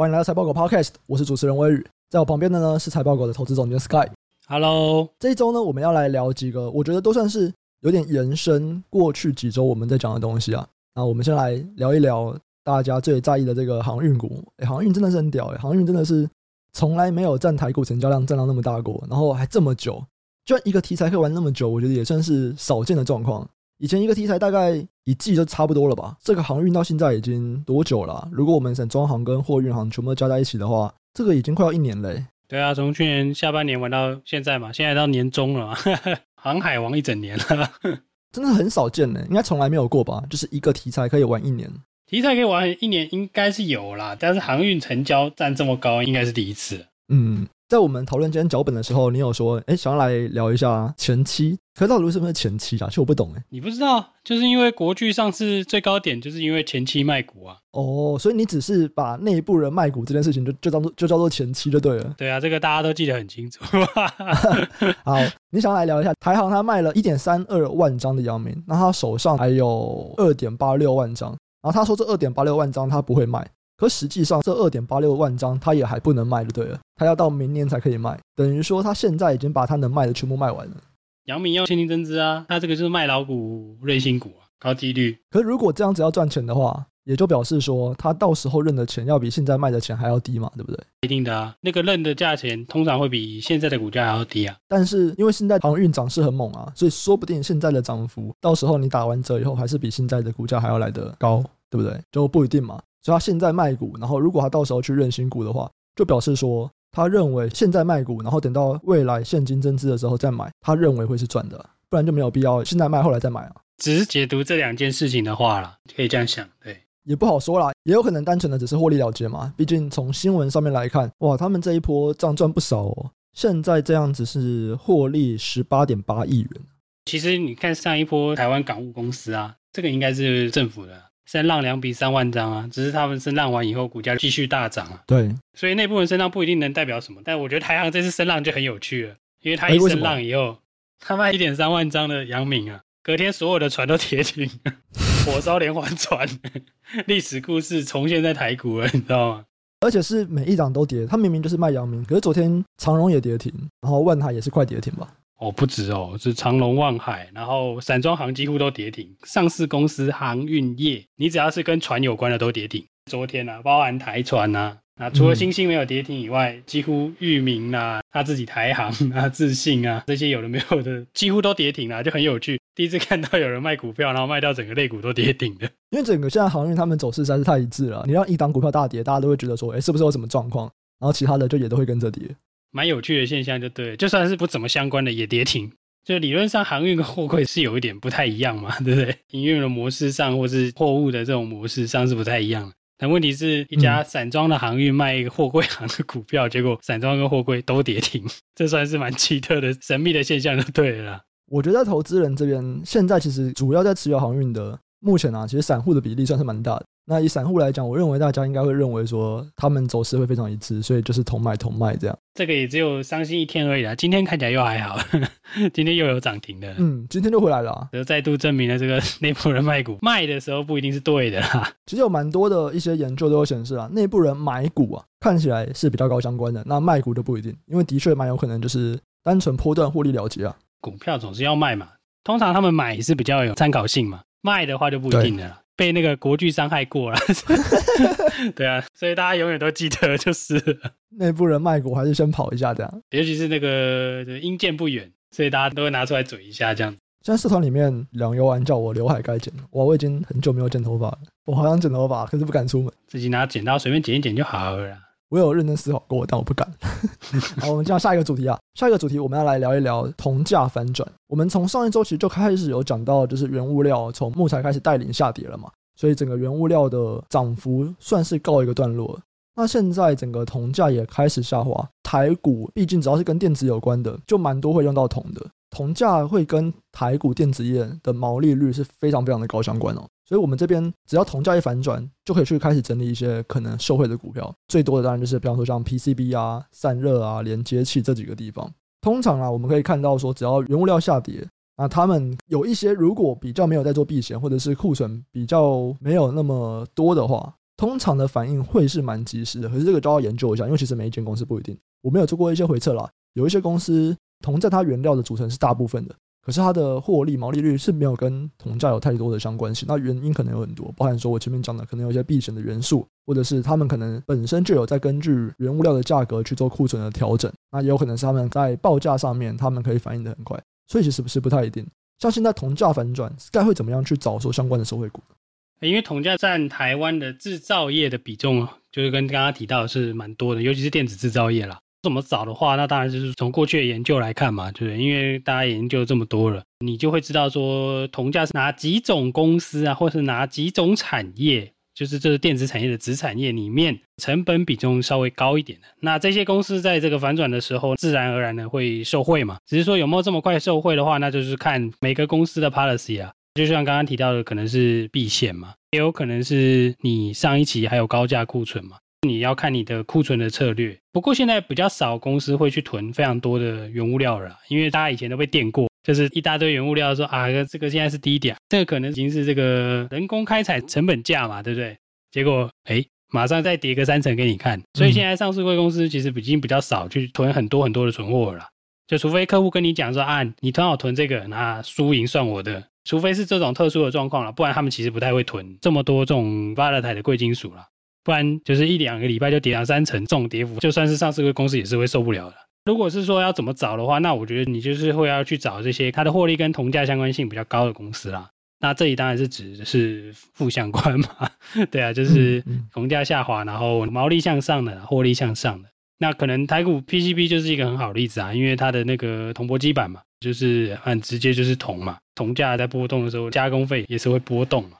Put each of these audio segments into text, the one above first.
欢迎来到财报狗 Podcast，我是主持人威宇，在我旁边的呢是财报狗的投资总监 Sky。Hello，这一周呢，我们要来聊几个，我觉得都算是有点延伸过去几周我们在讲的东西啊。那我们先来聊一聊大家最在意的这个航运股。哎，航运真的是很屌哎，航运真的是从来没有占台股成交量占到那么大过，然后还这么久，居然一个题材可以玩那么久，我觉得也算是少见的状况。以前一个题材大概一季就差不多了吧？这个航运到现在已经多久了啊？如果我们省装航跟货运航全部都加在一起的话，这个已经快要一年嘞。对啊，从去年下半年玩到现在嘛，现在到年终了嘛，航海王一整年了，真的很少见呢，应该从来没有过吧？就是一个题材可以玩一年，题材可以玩一年应该是有啦，但是航运成交占这么高，应该是第一次。嗯。在我们讨论今天脚本的时候，你有说，哎，想要来聊一下前期，可是到底是不是前期啊？其实我不懂，哎，你不知道，就是因为国剧上次最高点，就是因为前期卖股啊。哦，所以你只是把内部人卖股这件事情就，就就当做就叫做前期就对了。对啊，这个大家都记得很清楚。好，你想要来聊一下台行，他卖了一点三二万张的阳明，那他手上还有二点八六万张，然后他说这二点八六万张他不会卖。可实际上，这二点八六万张，它也还不能卖就对了，它要到明年才可以卖。等于说，它现在已经把它能卖的全部卖完了。杨明要现金增资啊，那这个就是卖老股、瑞新股啊，高几率。可是如果这样子要赚钱的话，也就表示说，他到时候认的钱要比现在卖的钱还要低嘛，对不对？一定的啊，那个认的价钱通常会比现在的股价还要低啊。但是因为现在航运涨势很猛啊，所以说不定现在的涨幅，到时候你打完折以后，还是比现在的股价还要来得高，对不对？就不一定嘛。所以他现在卖股，然后如果他到时候去认新股的话，就表示说他认为现在卖股，然后等到未来现金增资的时候再买，他认为会是赚的，不然就没有必要现在卖后来再买啊。只是解读这两件事情的话啦，可以这样想，对，也不好说啦，也有可能单纯的只是获利了结嘛。毕竟从新闻上面来看，哇，他们这一波账赚不少哦。现在这样子是获利十八点八亿元。其实你看上一波台湾港务公司啊，这个应该是政府的。声浪两笔三万张啊，只是他们声浪完以后，股价继续大涨啊。对，所以那部分声浪不一定能代表什么，但我觉得台航这次声浪就很有趣了，因为他一声浪以后，他卖一点三万张的阳明啊，隔天所有的船都跌停，火烧连环船，历史故事重现在台股了，你知道吗？而且是每一档都跌，他明明就是卖阳明，可是昨天长荣也跌停，然后万海也是快跌停吧。哦，不止哦，是长隆、望海，然后散装行几乎都跌停。上市公司航运业，你只要是跟船有关的都跌停。昨天啊，包含台船啊，那除了星星没有跌停以外，嗯、几乎裕民啊，他自己台航啊、自信啊这些有的没有的，几乎都跌停啊，就很有趣。第一次看到有人卖股票，然后卖掉整个类股都跌停的。因为整个现在航运他们走势实在是太一致了，你让一档股票大跌，大家都会觉得说，哎，是不是有什么状况？然后其他的就也都会跟着跌。蛮有趣的现象，就对，就算是不怎么相关的也跌停。就理论上，航运跟货柜是有一点不太一样嘛，对不对？营运的模式上，或是货物的这种模式上是不太一样。但问题是一家散装的航运卖一个货柜行的股票，结果散装跟货柜都跌停，这算是蛮奇特的神秘的现象，就对了啦。我觉得投资人这边现在其实主要在持有航运的，目前啊，其实散户的比例算是蛮大的。那以散户来讲，我认为大家应该会认为说，他们走势会非常一致，所以就是同买同卖这样。这个也只有伤心一天而已啦，今天看起来又还好，今天又有涨停的。嗯，今天就回来了，就再度证明了这个内部人卖股卖的时候不一定是对的啦。其实有蛮多的一些研究都有显示啊，内部人买股啊，看起来是比较高相关的，那卖股就不一定，因为的确蛮有可能就是单纯波段获利了结啊。股票总是要卖嘛，通常他们买是比较有参考性嘛，卖的话就不一定了。被那个国剧伤害过了，对啊，所以大家永远都记得，就是。内部人卖国还是先跑一下这样，尤其是那个阴见不远，所以大家都会拿出来嘴一下这样。现在社团里面两游玩叫我刘海该剪了，哇，我已经很久没有剪头发了，我好想剪头发，可是不敢出门，自己拿剪刀随便剪一剪就好了。我有认真思考过，但我不敢。好，我们进到下一个主题啊。下一个主题我们要来聊一聊铜价反转。我们从上一周其实就开始有讲到，就是原物料从木材开始带领下跌了嘛，所以整个原物料的涨幅算是告一个段落。那现在整个铜价也开始下滑，台股毕竟只要是跟电子有关的，就蛮多会用到铜的。铜价会跟台股电子业的毛利率是非常非常的高相关哦。所以，我们这边只要铜价一反转，就可以去开始整理一些可能受惠的股票。最多的当然就是，比方说像 PCB 啊、散热啊、连接器这几个地方。通常啊，我们可以看到说，只要原物料下跌，那他们有一些如果比较没有在做避险，或者是库存比较没有那么多的话，通常的反应会是蛮及时的。可是这个就要研究一下，因为其实每一间公司不一定。我没有做过一些回测啦，有一些公司铜在它原料的组成是大部分的。可是它的获利毛利率是没有跟铜价有太多的相关性，那原因可能有很多，包含说我前面讲的可能有一些避险的元素，或者是他们可能本身就有在根据原物料的价格去做库存的调整，那也有可能是他们在报价上面他们可以反应的很快，所以其实不是不太一定。像现在铜价反转，该会怎么样去找说相关的收惠股？因为铜价占台湾的制造业的比重，就是跟刚刚提到的是蛮多的，尤其是电子制造业啦。怎么找的话，那当然就是从过去的研究来看嘛，对不对？因为大家研究这么多了，你就会知道说同价是哪几种公司啊，或是哪几种产业，就是这个电子产业的子产业里面成本比重稍微高一点的。那这些公司在这个反转的时候，自然而然的会受惠嘛。只是说有没有这么快受惠的话，那就是看每个公司的 policy 啊。就像刚刚提到的，可能是避险嘛，也有可能是你上一期还有高价库存嘛。你要看你的库存的策略，不过现在比较少公司会去囤非常多的原物料了，因为大家以前都被电过，就是一大堆原物料说啊，这个现在是低点，这个可能已经是这个人工开采成本价嘛，对不对？结果哎，马上再叠个三层给你看，所以现在上市贵公司其实已经比较少去囤很多很多的存货了，就除非客户跟你讲说啊，你刚好囤这个，那输赢算我的，除非是这种特殊的状况了，不然他们其实不太会囤这么多这种八大台的贵金属了。不然就是一两个礼拜就跌两三成，这种跌幅就算是上市柜公司也是会受不了的。如果是说要怎么找的话，那我觉得你就是会要去找这些它的获利跟铜价相关性比较高的公司啦。那这里当然是指的是负相关嘛，对啊，就是铜价下滑，然后毛利向上的，获利向上的。那可能台股 PCB 就是一个很好的例子啊，因为它的那个铜箔基板嘛，就是很直接就是铜嘛，铜价在波动的时候，加工费也是会波动嘛。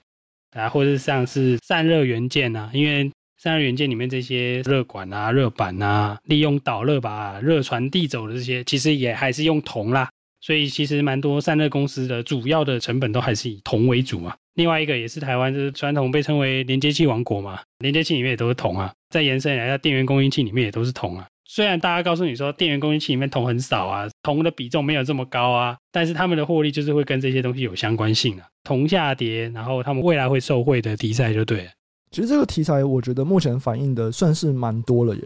啊，或者像是散热元件啊，因为散热元件里面这些热管啊、热板啊，利用导热把热传递走的这些，其实也还是用铜啦。所以其实蛮多散热公司的主要的成本都还是以铜为主嘛。另外一个也是台湾就是传统被称为连接器王国嘛，连接器里面也都是铜啊。再延伸来，在电源供应器里面也都是铜啊。虽然大家告诉你说电源供应器里面铜很少啊，铜的比重没有这么高啊，但是他们的获利就是会跟这些东西有相关性啊。铜下跌，然后他们未来会受惠的题材就对。其实这个题材我觉得目前反映的算是蛮多了耶。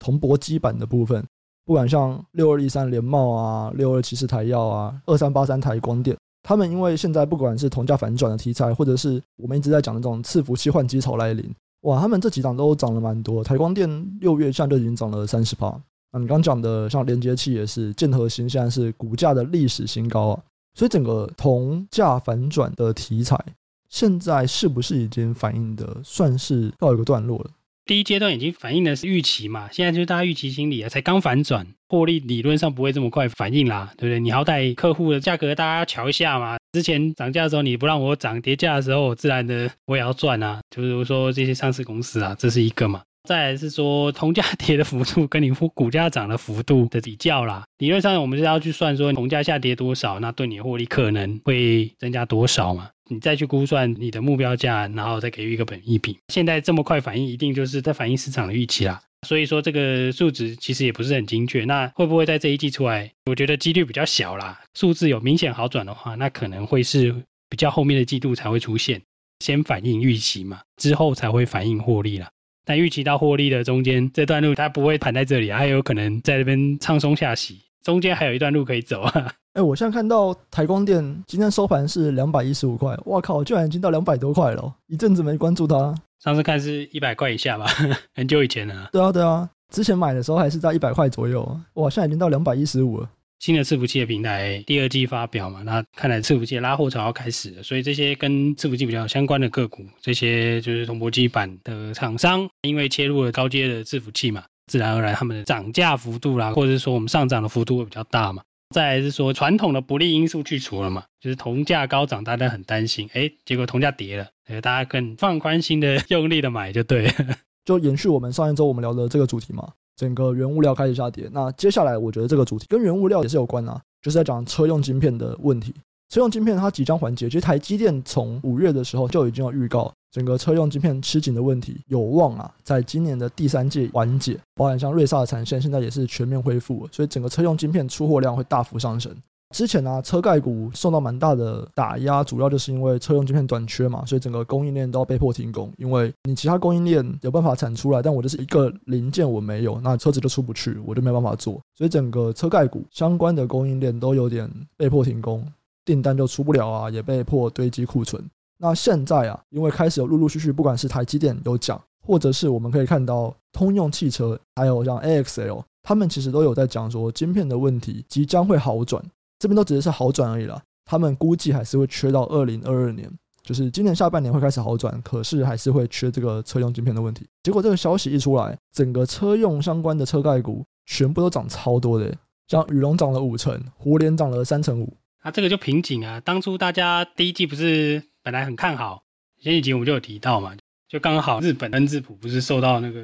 铜箔基板的部分，不管像六二一三联茂啊、六二七四台药啊、二三八三台光电，他们因为现在不管是铜价反转的题材，或者是我们一直在讲的这种伺服器换机潮来临。哇，他们这几档都涨了蛮多，台光电六月现在就已经涨了三十趴。那你刚讲的像连接器也是，建核心现在是股价的历史新高啊。所以整个铜价反转的题材，现在是不是已经反映的算是告一个段落了？第一阶段已经反映的是预期嘛，现在就是大家预期心理啊，才刚反转，获利理论上不会这么快反应啦，对不对？你好歹客户的价格大家要瞧一下嘛。之前涨价的时候你不让我涨，跌价的时候我自然的我也要赚啊。就比如说这些上市公司啊，这是一个嘛。再来是说铜价跌的幅度跟你股价涨的幅度的比较啦。理论上我们是要去算说铜价下跌多少，那对你的获利可能会增加多少嘛？你再去估算你的目标价，然后再给予一个本益比。现在这么快反应，一定就是在反映市场的预期啦。所以说这个数值其实也不是很精确，那会不会在这一季出来？我觉得几率比较小啦。数字有明显好转的话，那可能会是比较后面的季度才会出现，先反映预期嘛，之后才会反映获利啦。但预期到获利的中间这段路，它不会盘在这里啊，还有可能在这边唱松下洗，中间还有一段路可以走啊。哎、欸，我现在看到台光电今天收盘是两百一十五块，哇靠，居然已经到两百多块了，一阵子没关注它。上次看是一百块以下吧，很久以前了。对啊，对啊，之前买的时候还是在一百块左右，哇，现在已经到两百一十五了。新的伺服器的平台第二季发表嘛，那看来伺服器的拉货潮要开始了，所以这些跟伺服器比较相关的个股，这些就是铜箔基板的厂商，因为切入了高阶的伺服器嘛，自然而然他们的涨价幅度啦，或者是说我们上涨的幅度会比较大嘛。再来是说传统的不利因素去除了嘛，就是铜价高涨，大家很担心，哎，结果铜价跌了，大家更放宽心的用力的买就对了。就延续我们上一周我们聊的这个主题嘛，整个原物料开始下跌，那接下来我觉得这个主题跟原物料也是有关啊，就是在讲车用晶片的问题。车用晶片它即将缓解，其实台积电从五月的时候就已经有预告，整个车用晶片吃紧的问题有望啊，在今年的第三季缓解。包含像瑞萨的产线现在也是全面恢复，所以整个车用晶片出货量会大幅上升。之前呢、啊，车盖股受到蛮大的打压，主要就是因为车用晶片短缺嘛，所以整个供应链都要被迫停工。因为你其他供应链有办法产出来，但我就是一个零件我没有，那车子就出不去，我就没办法做。所以整个车盖股相关的供应链都有点被迫停工，订单就出不了啊，也被迫堆积库存。那现在啊，因为开始有陆陆续续，不管是台积电有讲，或者是我们可以看到通用汽车，还有像 AXL，他们其实都有在讲说，晶片的问题即将会好转。这边都只是好转而已啦，他们估计还是会缺到二零二二年，就是今年下半年会开始好转，可是还是会缺这个车用晶片的问题。结果这个消息一出来，整个车用相关的车盖股全部都涨超多的，像宇龙涨了五成，胡连涨了三成五。啊，这个就瓶颈啊！当初大家第一季不是本来很看好，前几集我们就有提到嘛，就刚好日本恩智浦不是受到那个。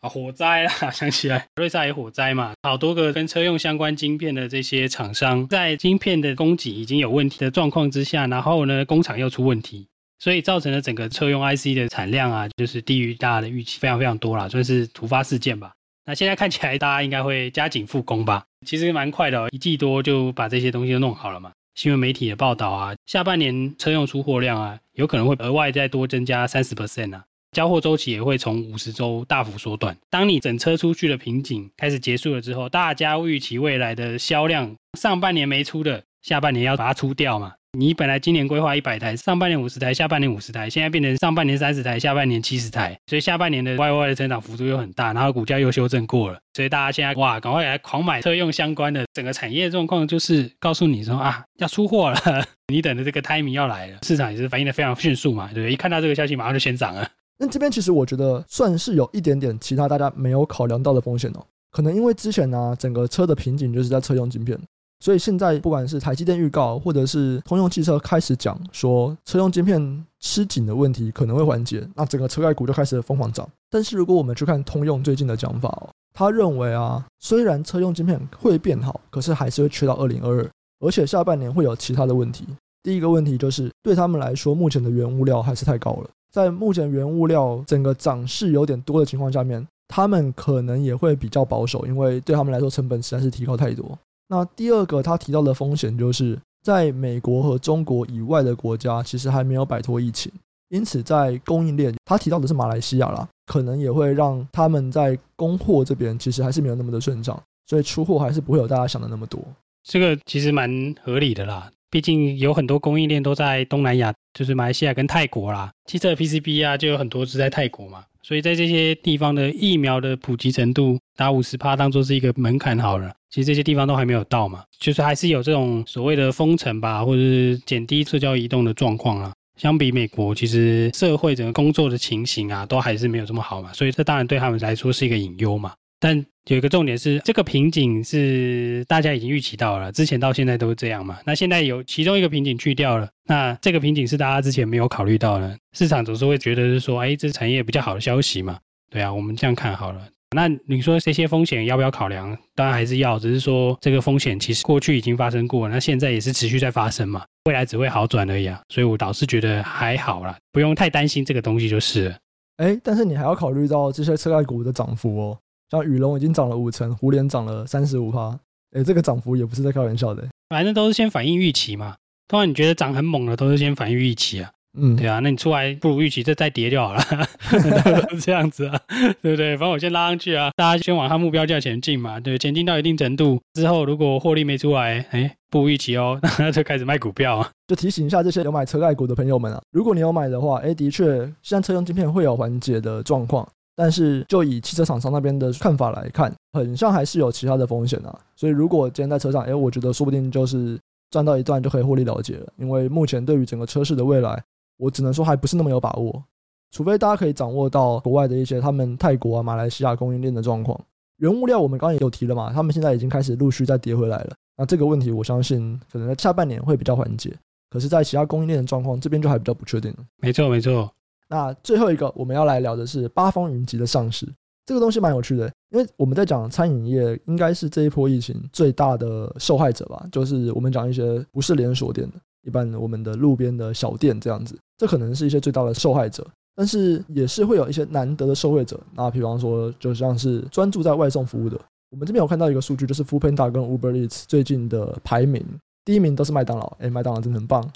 啊，火灾啦！想起来，瑞萨也火灾嘛，好多个跟车用相关晶片的这些厂商，在晶片的供给已经有问题的状况之下，然后呢，工厂又出问题，所以造成了整个车用 IC 的产量啊，就是低于大家的预期，非常非常多啦，算是突发事件吧。那现在看起来，大家应该会加紧复工吧？其实蛮快的，一季多就把这些东西都弄好了嘛。新闻媒体的报道啊，下半年车用出货量啊，有可能会额外再多增加三十 percent 啊。交货周期也会从五十周大幅缩短。当你整车出去的瓶颈开始结束了之后，大家预期未来的销量，上半年没出的，下半年要把它出掉嘛？你本来今年规划一百台，上半年五十台，下半年五十台，现在变成上半年三十台，下半年七十台，所以下半年的 YY 的成长幅度又很大，然后股价又修正过了，所以大家现在哇，赶快来狂买车用相关的，整个产业状况就是告诉你说啊，要出货了，你等的这个 timing 要来了，市场也是反应的非常迅速嘛，对不对？一看到这个消息，马上就先涨了。那这边其实我觉得算是有一点点其他大家没有考量到的风险哦。可能因为之前呢、整个车的瓶颈就是在车用晶片，所以现在不管是台积电预告，或者是通用汽车开始讲说车用晶片吃紧的问题可能会缓解，那整个车盖股就开始疯狂涨。但是如果我们去看通用最近的讲法哦，他认为啊，虽然车用晶片会变好，可是还是会缺到二零二二，而且下半年会有其他的问题。第一个问题就是对他们来说，目前的原物料还是太高了。在目前原物料整个涨势有点多的情况下面，他们可能也会比较保守，因为对他们来说成本实在是提高太多。那第二个他提到的风险就是，在美国和中国以外的国家其实还没有摆脱疫情，因此在供应链，他提到的是马来西亚啦，可能也会让他们在供货这边其实还是没有那么的顺畅，所以出货还是不会有大家想的那么多。这个其实蛮合理的啦。毕竟有很多供应链都在东南亚，就是马来西亚跟泰国啦。汽车 PCB 啊，就有很多是在泰国嘛。所以在这些地方的疫苗的普及程度，打五十趴当做是一个门槛好了。其实这些地方都还没有到嘛，就是还是有这种所谓的封城吧，或者是减低社交移动的状况啊。相比美国，其实社会整个工作的情形啊，都还是没有这么好嘛。所以这当然对他们来说是一个隐忧嘛。但有一个重点是，这个瓶颈是大家已经预期到了，之前到现在都是这样嘛。那现在有其中一个瓶颈去掉了，那这个瓶颈是大家之前没有考虑到的。市场总是会觉得是说，哎，这是产业比较好的消息嘛。对啊，我们这样看好了。那你说这些风险要不要考量？当然还是要，只是说这个风险其实过去已经发生过，那现在也是持续在发生嘛，未来只会好转而已啊。所以我倒是觉得还好啦，不用太担心这个东西就是了。哎，但是你还要考虑到这些车盖股的涨幅哦。像宇隆已经涨了五成，胡连涨了三十五趴，哎，这个涨幅也不是在开玩笑的。反正都是先反映预期嘛。通常你觉得涨很猛的，都是先反映预期啊。嗯，对啊，那你出来不如预期，这再跌就好了，是这样子啊，对不对？反正我先拉上去啊，大家先往它目标价前进嘛。对，前进到一定程度之后，如果获利没出来，哎，不如预期哦，那就开始卖股票啊。就提醒一下这些有买车盖股的朋友们啊，如果你有买的话，哎，的确，现在车用晶片会有缓解的状况。但是，就以汽车厂商那边的看法来看，很像还是有其他的风险啊。所以，如果今天在车上，哎，我觉得说不定就是赚到一段就可以获利了结了。因为目前对于整个车市的未来，我只能说还不是那么有把握。除非大家可以掌握到国外的一些他们泰国啊、马来西亚供应链的状况。原物料我们刚刚也有提了嘛，他们现在已经开始陆续在跌回来了。那这个问题，我相信可能在下半年会比较缓解。可是，在其他供应链的状况这边就还比较不确定。没错，没错。那最后一个我们要来聊的是八方云集的上市，这个东西蛮有趣的，因为我们在讲餐饮业应该是这一波疫情最大的受害者吧，就是我们讲一些不是连锁店的，一般我们的路边的小店这样子，这可能是一些最大的受害者，但是也是会有一些难得的受惠者。那比方说，就像是专注在外送服务的，我们这边有看到一个数据，就是 Foodpanda 跟 Uber Eats 最近的排名，第一名都是麦当劳，哎，麦当劳真的很棒。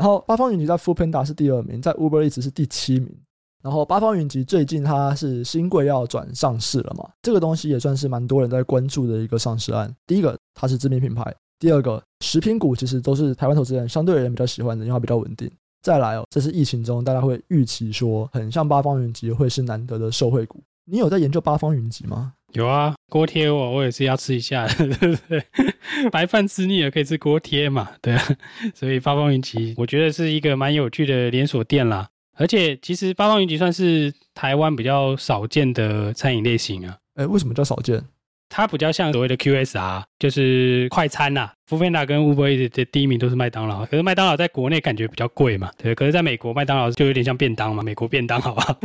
然后八方云集在 Foodpanda 是第二名，在 Uber Eats 是第七名。然后八方云集最近它是新贵要转上市了嘛？这个东西也算是蛮多人在关注的一个上市案。第一个，它是知名品牌；第二个，食品股其实都是台湾投资人相对而言比较喜欢的，因为它比较稳定。再来哦，这是疫情中大家会预期说，很像八方云集会是难得的受惠股。你有在研究八方云集吗？有啊，锅贴我我也是要吃一下，对不对？白饭吃腻了可以吃锅贴嘛，对啊。所以八方云集我觉得是一个蛮有趣的连锁店啦。而且，其实八方云集算是台湾比较少见的餐饮类型啊。哎，为什么叫少见？它比较像所谓的 QSR，就是快餐呐、啊。Foodpanda 跟 Uber Eats 的第一名都是麦当劳，可是麦当劳在国内感觉比较贵嘛，对。可是在美国，麦当劳就有点像便当嘛，美国便当，好不好？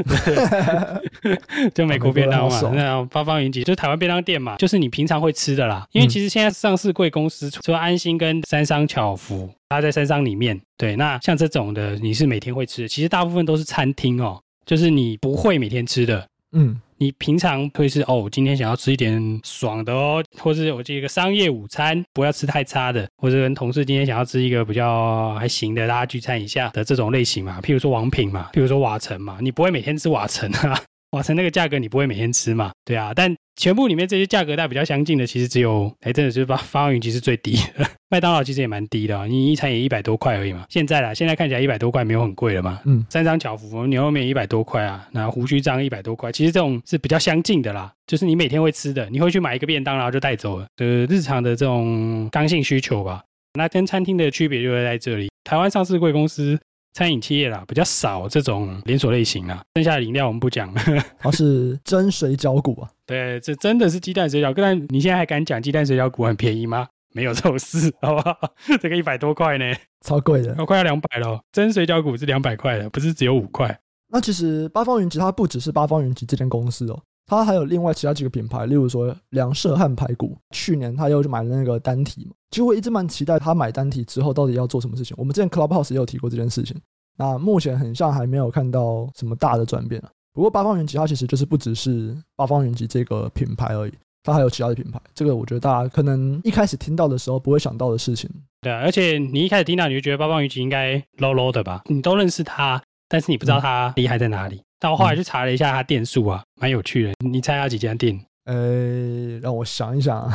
就美国便当嘛。那八方云集就是台湾便当店嘛，就是你平常会吃的啦。因为其实现在上市贵公司除了安心跟三商巧福，它在三商里面，对。那像这种的，你是每天会吃的，其实大部分都是餐厅哦，就是你不会每天吃的，嗯。你平常会是哦，今天想要吃一点爽的哦，或是我这个商业午餐，不要吃太差的，或者跟同事今天想要吃一个比较还行的，大家聚餐一下的这种类型嘛，譬如说王品嘛，譬如说瓦城嘛，你不会每天吃瓦城啊。瓦城那个价格你不会每天吃嘛？对啊，但全部里面这些价格带比较相近的，其实只有哎，真的就是发发云集是最低的。麦当劳其实也蛮低的，啊，你一餐也一百多块而已嘛。现在啦，现在看起来一百多块没有很贵了嘛。嗯，三张巧福牛肉面一百多块啊，那胡须张一百多块，其实这种是比较相近的啦。就是你每天会吃的，你会去买一个便当然后就带走了，就是日常的这种刚性需求吧。那跟餐厅的区别就会在这里，台湾上市贵公司。餐饮企业啦，比较少这种连锁类型啦。剩下的饮料我们不讲了。它是蒸水饺股啊？对，这真的是鸡蛋水饺。但你现在还敢讲鸡蛋水饺股很便宜吗？没有这种事，好不好？这个一百多块呢，超贵的，快要两百了。蒸水饺股是两百块的，不是只有五块。那其实八方云集它不只是八方云集这间公司哦，它还有另外其他几个品牌，例如说梁社汉排骨。去年他又买了那个单体嘛。其实我一直蛮期待他买单体之后到底要做什么事情。我们之前 Clubhouse 也有提过这件事情。那目前很像还没有看到什么大的转变啊。不过八方云集它其实就是不只是八方云集这个品牌而已，它还有其他的品牌。这个我觉得大家可能一开始听到的时候不会想到的事情。对啊，而且你一开始听到你就觉得八方云集应该 low low 的吧？你都认识它，但是你不知道它厉害在哪里。但我后来去查了一下它店数啊，蛮有趣的。你猜它几家店？呃，让我想一想，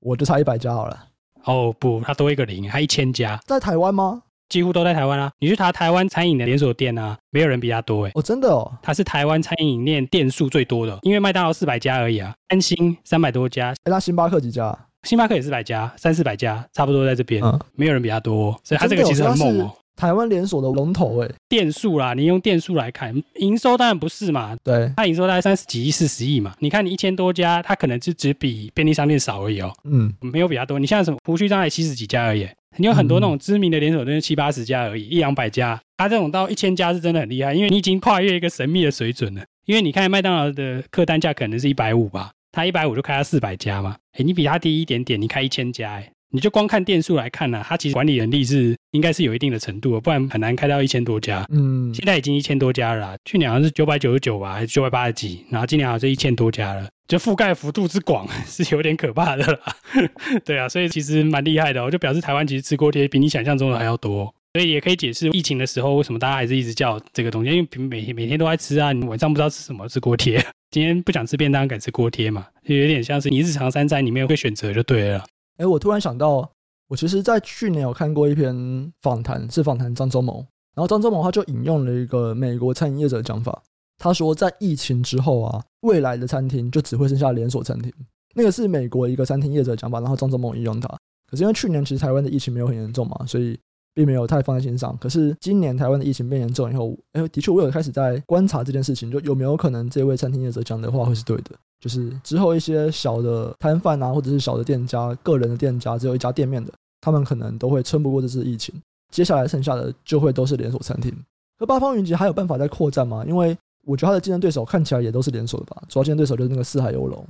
我就差一百家好了。哦不，它多一个零，它一千家。在台湾吗？几乎都在台湾啊！你去查台湾餐饮的连锁店啊，没有人比他多哎。哦，真的哦，他是台湾餐饮店店数最多的，因为麦当劳四百家而已啊，安心三百多家。哎，那星巴克几家？星巴克也四百家，三四百家，差不多在这边，嗯，没有人比他多，所以他这个其实很猛哦。台湾连锁的龙头哎，店数啦，你用店数来看，营收当然不是嘛，对，它营收大概三十几亿、四十亿嘛，你看你一千多家，它可能就只比便利商店少而已哦，嗯，没有比他多。你像什么胡须张才七十几家而已。你有很多那种知名的连锁店，七八十家而已，一两百家。它这种到一千家是真的很厉害，因为你已经跨越一个神秘的水准了。因为你看麦当劳的客单价可能是一百五吧，它一百五就开到四百家嘛。诶，你比它低一点点，你开一千家，诶，你就光看店数来看呢，它其实管理能力是应该是有一定的程度，不然很难开到一千多家。嗯，现在已经一千多家了啦，去年好像是九百九十九吧，还是九百八十几，然后今年好像是一千多家了。就覆盖幅度之广 是有点可怕的啦，对啊，所以其实蛮厉害的哦，就表示台湾其实吃锅贴比你想象中的还要多，所以也可以解释疫情的时候为什么大家还是一直叫这个东西，因为每天每天都在吃啊，你晚上不知道吃什么吃锅贴，今天不想吃便当改吃锅贴嘛，就有点像是你日常三餐里面会选择就对了。哎，我突然想到，我其实在去年有看过一篇访谈，是访谈张忠谋，然后张忠谋他就引用了一个美国餐饮业者的讲法。他说，在疫情之后啊，未来的餐厅就只会剩下连锁餐厅。那个是美国一个餐厅业者的讲法，然后张忠谋引用他。可是因为去年其实台湾的疫情没有很严重嘛，所以并没有太放在心上。可是今年台湾的疫情变严重以后，哎，的确我有开始在观察这件事情，就有没有可能这位餐厅业者讲的话会是对的？就是之后一些小的摊贩啊，或者是小的店家、个人的店家，只有一家店面的，他们可能都会撑不过这次疫情。接下来剩下的就会都是连锁餐厅。可八方云集还有办法再扩展吗？因为我觉得他的竞争对手看起来也都是连锁的吧，主要竞争对手就是那个四海游龙。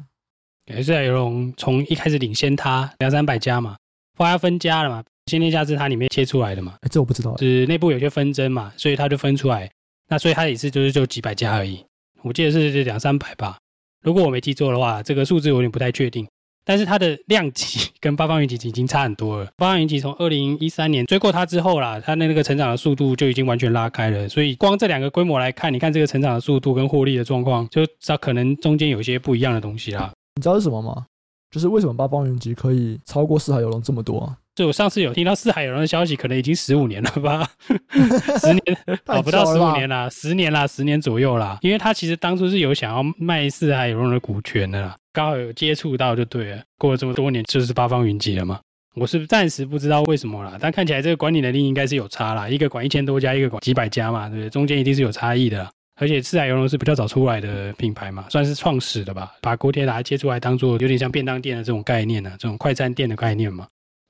感觉，四海游龙从一开始领先他两三百家嘛，后来分家了嘛，新天下是它里面切出来的嘛。哎，这我不知道，是内部有些纷争嘛，所以他就分出来。那所以他也是就是就几百家而已，我记得是两三百吧。如果我没记错的话，这个数字有点不太确定。但是它的量级跟八方云集已经差很多了。八方云集从二零一三年追过它之后啦，它的那个成长的速度就已经完全拉开了。所以光这两个规模来看，你看这个成长的速度跟获利的状况，就知道可能中间有些不一样的东西啦。你知道是什么吗？就是为什么八方云集可以超过四海游龙这么多啊？所以我上次有听到四海游龙的消息，可能已经十五年了吧？十年哦，不到十五年啦，十年啦，十年左右啦。因为他其实当初是有想要卖四海游龙的股权的啦，刚好有接触到就对了。过了这么多年，就是八方云集了嘛。我是暂时不知道为什么啦，但看起来这个管理能力应该是有差啦。一个管一千多家，一个管几百家嘛，对不对？中间一定是有差异的。而且四海游龙是比较早出来的品牌嘛，算是创始的吧，把锅贴拿接出来当做有点像便当店的这种概念呢、啊，这种快餐店的概念嘛。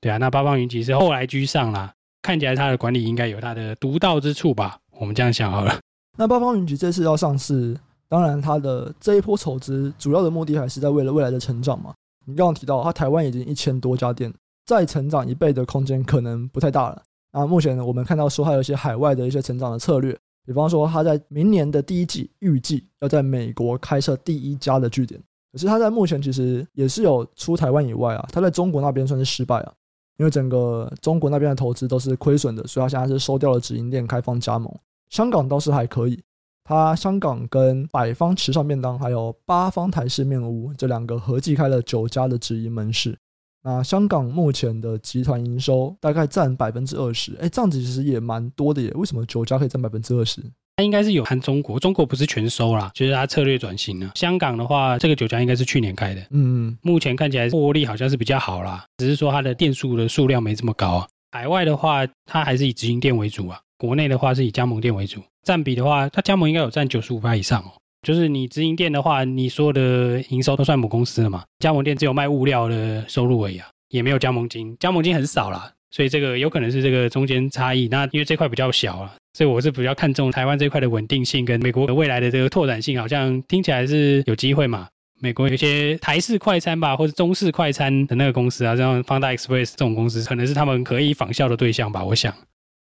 对啊，那八方云集是后来居上啦，看起来它的管理应该有它的独到之处吧？我们这样想好了。那八方云集这次要上市，当然它的这一波筹资主要的目的还是在为了未来的成长嘛。你刚刚提到，它台湾已经一千多家店，再成长一倍的空间可能不太大了。那目前呢我们看到说还有一些海外的一些成长的策略，比方说它在明年的第一季预计要在美国开设第一家的据点，可是它在目前其实也是有出台湾以外啊，它在中国那边算是失败啊。因为整个中国那边的投资都是亏损的，所以他现在是收掉了直营店，开放加盟。香港倒是还可以，他香港跟百方池上便当还有八方台式面屋这两个合计开了九家的直营门市。那香港目前的集团营收大概占百分之二十，哎，这样子其实也蛮多的耶。为什么九家可以占百分之二十？它应该是有含中国，中国不是全收啦，就是它策略转型了。香港的话，这个酒家应该是去年开的，嗯，目前看起来获利好像是比较好啦，只是说它的店数的数量没这么高啊。海外的话，它还是以直营店为主啊，国内的话是以加盟店为主。占比的话，它加盟应该有占九十五趴以上哦。就是你直营店的话，你所有的营收都算母公司了嘛，加盟店只有卖物料的收入而已啊，也没有加盟金，加盟金很少啦。所以这个有可能是这个中间差异。那因为这块比较小啊，所以我是比较看重台湾这块的稳定性跟美国未来的这个拓展性，好像听起来是有机会嘛。美国有些台式快餐吧，或者中式快餐的那个公司啊，像 Panda Express 这种公司，可能是他们可以仿效的对象吧。我想，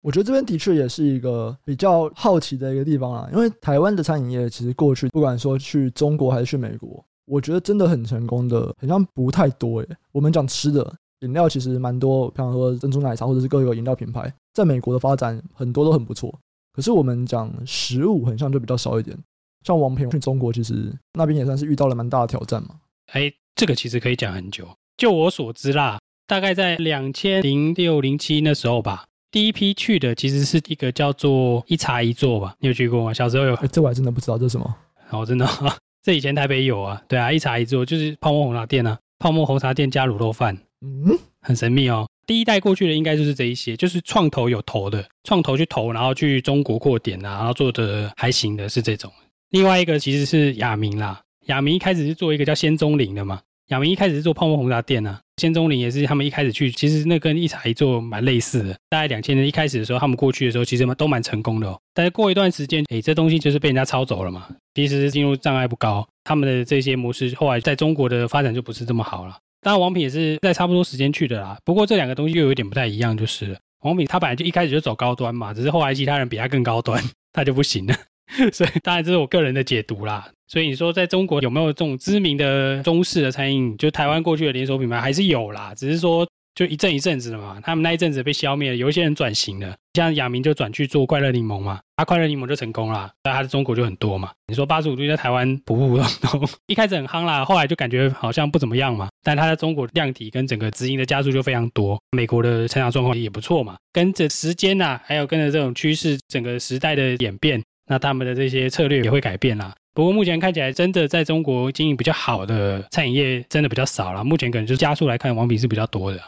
我觉得这边的确也是一个比较好奇的一个地方啦。因为台湾的餐饮业其实过去不管说去中国还是去美国，我觉得真的很成功的，好像不太多诶。我们讲吃的。饮料其实蛮多，比方说珍珠奶茶或者是各个饮料品牌，在美国的发展很多都很不错。可是我们讲食物，很像就比较少一点。像王平去中国，其实那边也算是遇到了蛮大的挑战嘛。哎，这个其实可以讲很久。就我所知啦，大概在两千零六零七那时候吧，第一批去的其实是一个叫做一茶一座吧。你有去过吗？小时候有？这我还真的不知道这是什么。哦，真的，这以前台北有啊。对啊，一茶一座就是泡沫红茶店啊，泡沫红茶店加卤肉饭。嗯，很神秘哦。第一代过去的应该就是这一些，就是创投有投的，创投去投，然后去中国扩点啊，然后做的还行的是这种。另外一个其实是亚明啦，亚明一开始是做一个叫仙踪林的嘛，亚明一开始是做泡沫红茶店啊，仙踪林也是他们一开始去，其实那跟一茶一座蛮类似的。大概两千年一开始的时候，他们过去的时候，其实都蛮成功的哦。但是过一段时间，诶，这东西就是被人家抄走了嘛，其实进入障碍不高，他们的这些模式后来在中国的发展就不是这么好了。当然，王品也是在差不多时间去的啦。不过这两个东西又有点不太一样，就是王品他本来就一开始就走高端嘛，只是后来其他人比他更高端，他就不行了。所以当然这是我个人的解读啦。所以你说在中国有没有这种知名的中式的餐饮？就台湾过去的连锁品牌还是有啦，只是说。就一阵一阵子的嘛，他们那一阵子被消灭了，有一些人转型了，像亚明就转去做快乐柠檬嘛，他快乐柠檬就成功了，那他的中国就很多嘛。你说八十五度在台湾普普通通，一开始很夯啦，后来就感觉好像不怎么样嘛。但他在中国量体跟整个直营的加速就非常多，美国的成长状况也不错嘛。跟着时间呐、啊，还有跟着这种趋势，整个时代的演变，那他们的这些策略也会改变啦。不过目前看起来，真的在中国经营比较好的餐饮业真的比较少了。目前可能就是加速来看，王品是比较多的。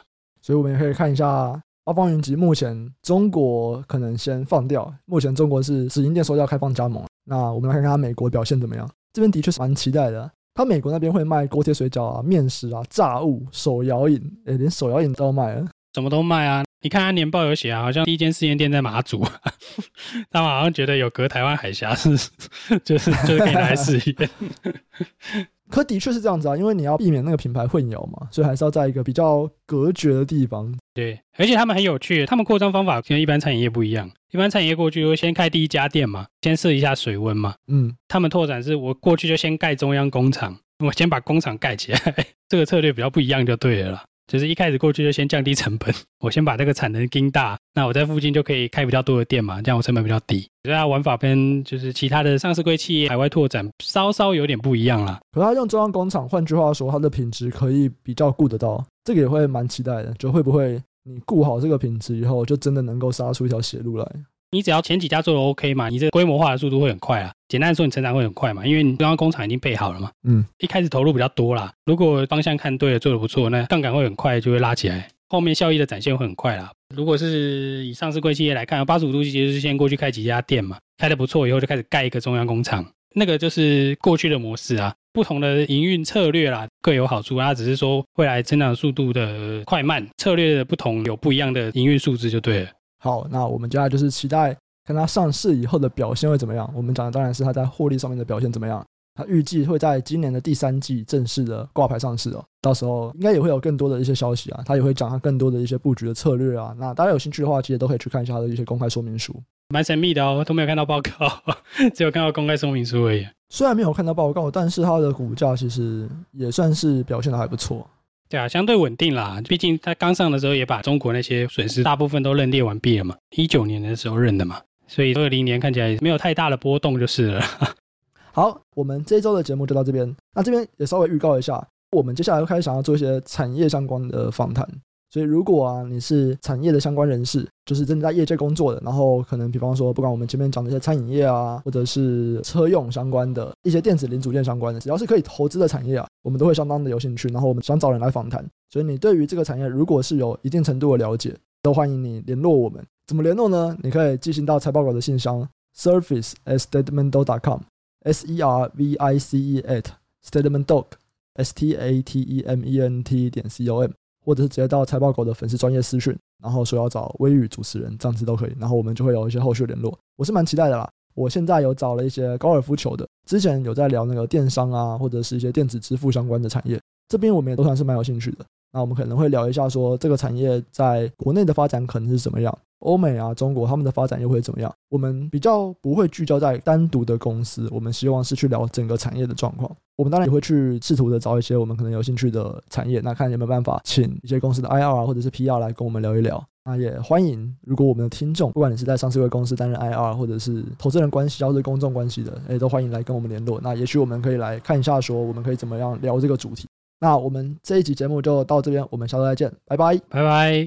所以我们也可以看一下八方云集，目前中国可能先放掉。目前中国是直营店收掉，开放加盟。那我们来看看它美国表现怎么样？这边的确是蛮期待的。它美国那边会卖锅贴、水饺啊、面食啊、炸物、手摇饮，诶，连手摇饮都要卖了，什么都卖啊！你看它年报有写啊，好像第一间试验店在马祖，他们好像觉得有隔台湾海峡是，就是就是可以来试验。可的确是这样子啊，因为你要避免那个品牌混淆嘛，所以还是要在一个比较隔绝的地方。对，而且他们很有趣，他们扩张方法跟一般餐饮业不一样。一般餐饮业过去会先开第一家店嘛，先试一下水温嘛。嗯，他们拓展是我过去就先盖中央工厂，我先把工厂盖起来，这个策略比较不一样就对了啦。就是一开始过去就先降低成本，我先把这个产能盯大，那我在附近就可以开比较多的店嘛，这样我成本比较低。所以它玩法跟就是其他的上市柜企业海外拓展稍稍有点不一样啦。可它用中央工厂，换句话说，它的品质可以比较顾得到，这个也会蛮期待的。就会不会你顾好这个品质以后，就真的能够杀出一条血路来？你只要前几家做的 OK 嘛，你这个规模化的速度会很快啊。简单来说，你成长会很快嘛，因为你中央工厂已经备好了嘛。嗯，一开始投入比较多啦，如果方向看对了，做的不错，那杠杆会很快就会拉起来，后面效益的展现会很快啦。如果是以上市柜企业来看，八十五度其实是先过去开几家店嘛，开的不错以后就开始盖一个中央工厂，那个就是过去的模式啊。不同的营运策略啦，各有好处啊，只是说未来增长速度的快慢，策略的不同有不一样的营运数字就对了。好，那我们接下来就是期待看它上市以后的表现会怎么样。我们讲的当然是它在获利上面的表现怎么样。它预计会在今年的第三季正式的挂牌上市哦，到时候应该也会有更多的一些消息啊，它也会讲它更多的一些布局的策略啊。那大家有兴趣的话，其实都可以去看一下它的一些公开说明书，蛮神秘的哦，都没有看到报告，只有看到公开说明书而已。虽然没有看到报告，但是它的股价其实也算是表现的还不错。对啊，相对稳定啦。毕竟它刚上的时候也把中国那些损失大部分都认列完毕了嘛，一九年的时候认的嘛，所以二零年看起来没有太大的波动就是了。好，我们这一周的节目就到这边。那这边也稍微预告一下，我们接下来开始想要做一些产业相关的访谈。所以，如果啊你是产业的相关人士，就是正在业界工作的，然后可能比方说，不管我们前面讲的一些餐饮业啊，或者是车用相关的一些电子零组件相关的，只要是可以投资的产业啊，我们都会相当的有兴趣。然后我们想找人来访谈。所以，你对于这个产业如果是有一定程度的了解，都欢迎你联络我们。怎么联络呢？你可以寄信到财报狗的信箱 service at statementdog.com，s e r v i c e at statementdog，s t a t e m e n t 点 c o m。或者是直接到财报狗的粉丝专业私讯，然后说要找微语主持人，这样子都可以，然后我们就会有一些后续联络。我是蛮期待的啦。我现在有找了一些高尔夫球的，之前有在聊那个电商啊，或者是一些电子支付相关的产业，这边我们也都算是蛮有兴趣的。那我们可能会聊一下说这个产业在国内的发展可能是怎么样。欧美啊，中国他们的发展又会怎么样？我们比较不会聚焦在单独的公司，我们希望是去聊整个产业的状况。我们当然也会去试图的找一些我们可能有兴趣的产业，那看有没有办法请一些公司的 IR，或者是 PR 来跟我们聊一聊。那也欢迎，如果我们的听众，不管你是在上市公司担任 IR，或者是投资人关系，或者是公众关系的，诶，都欢迎来跟我们联络。那也许我们可以来看一下，说我们可以怎么样聊这个主题。那我们这一集节目就到这边，我们下周再见，拜拜，拜拜。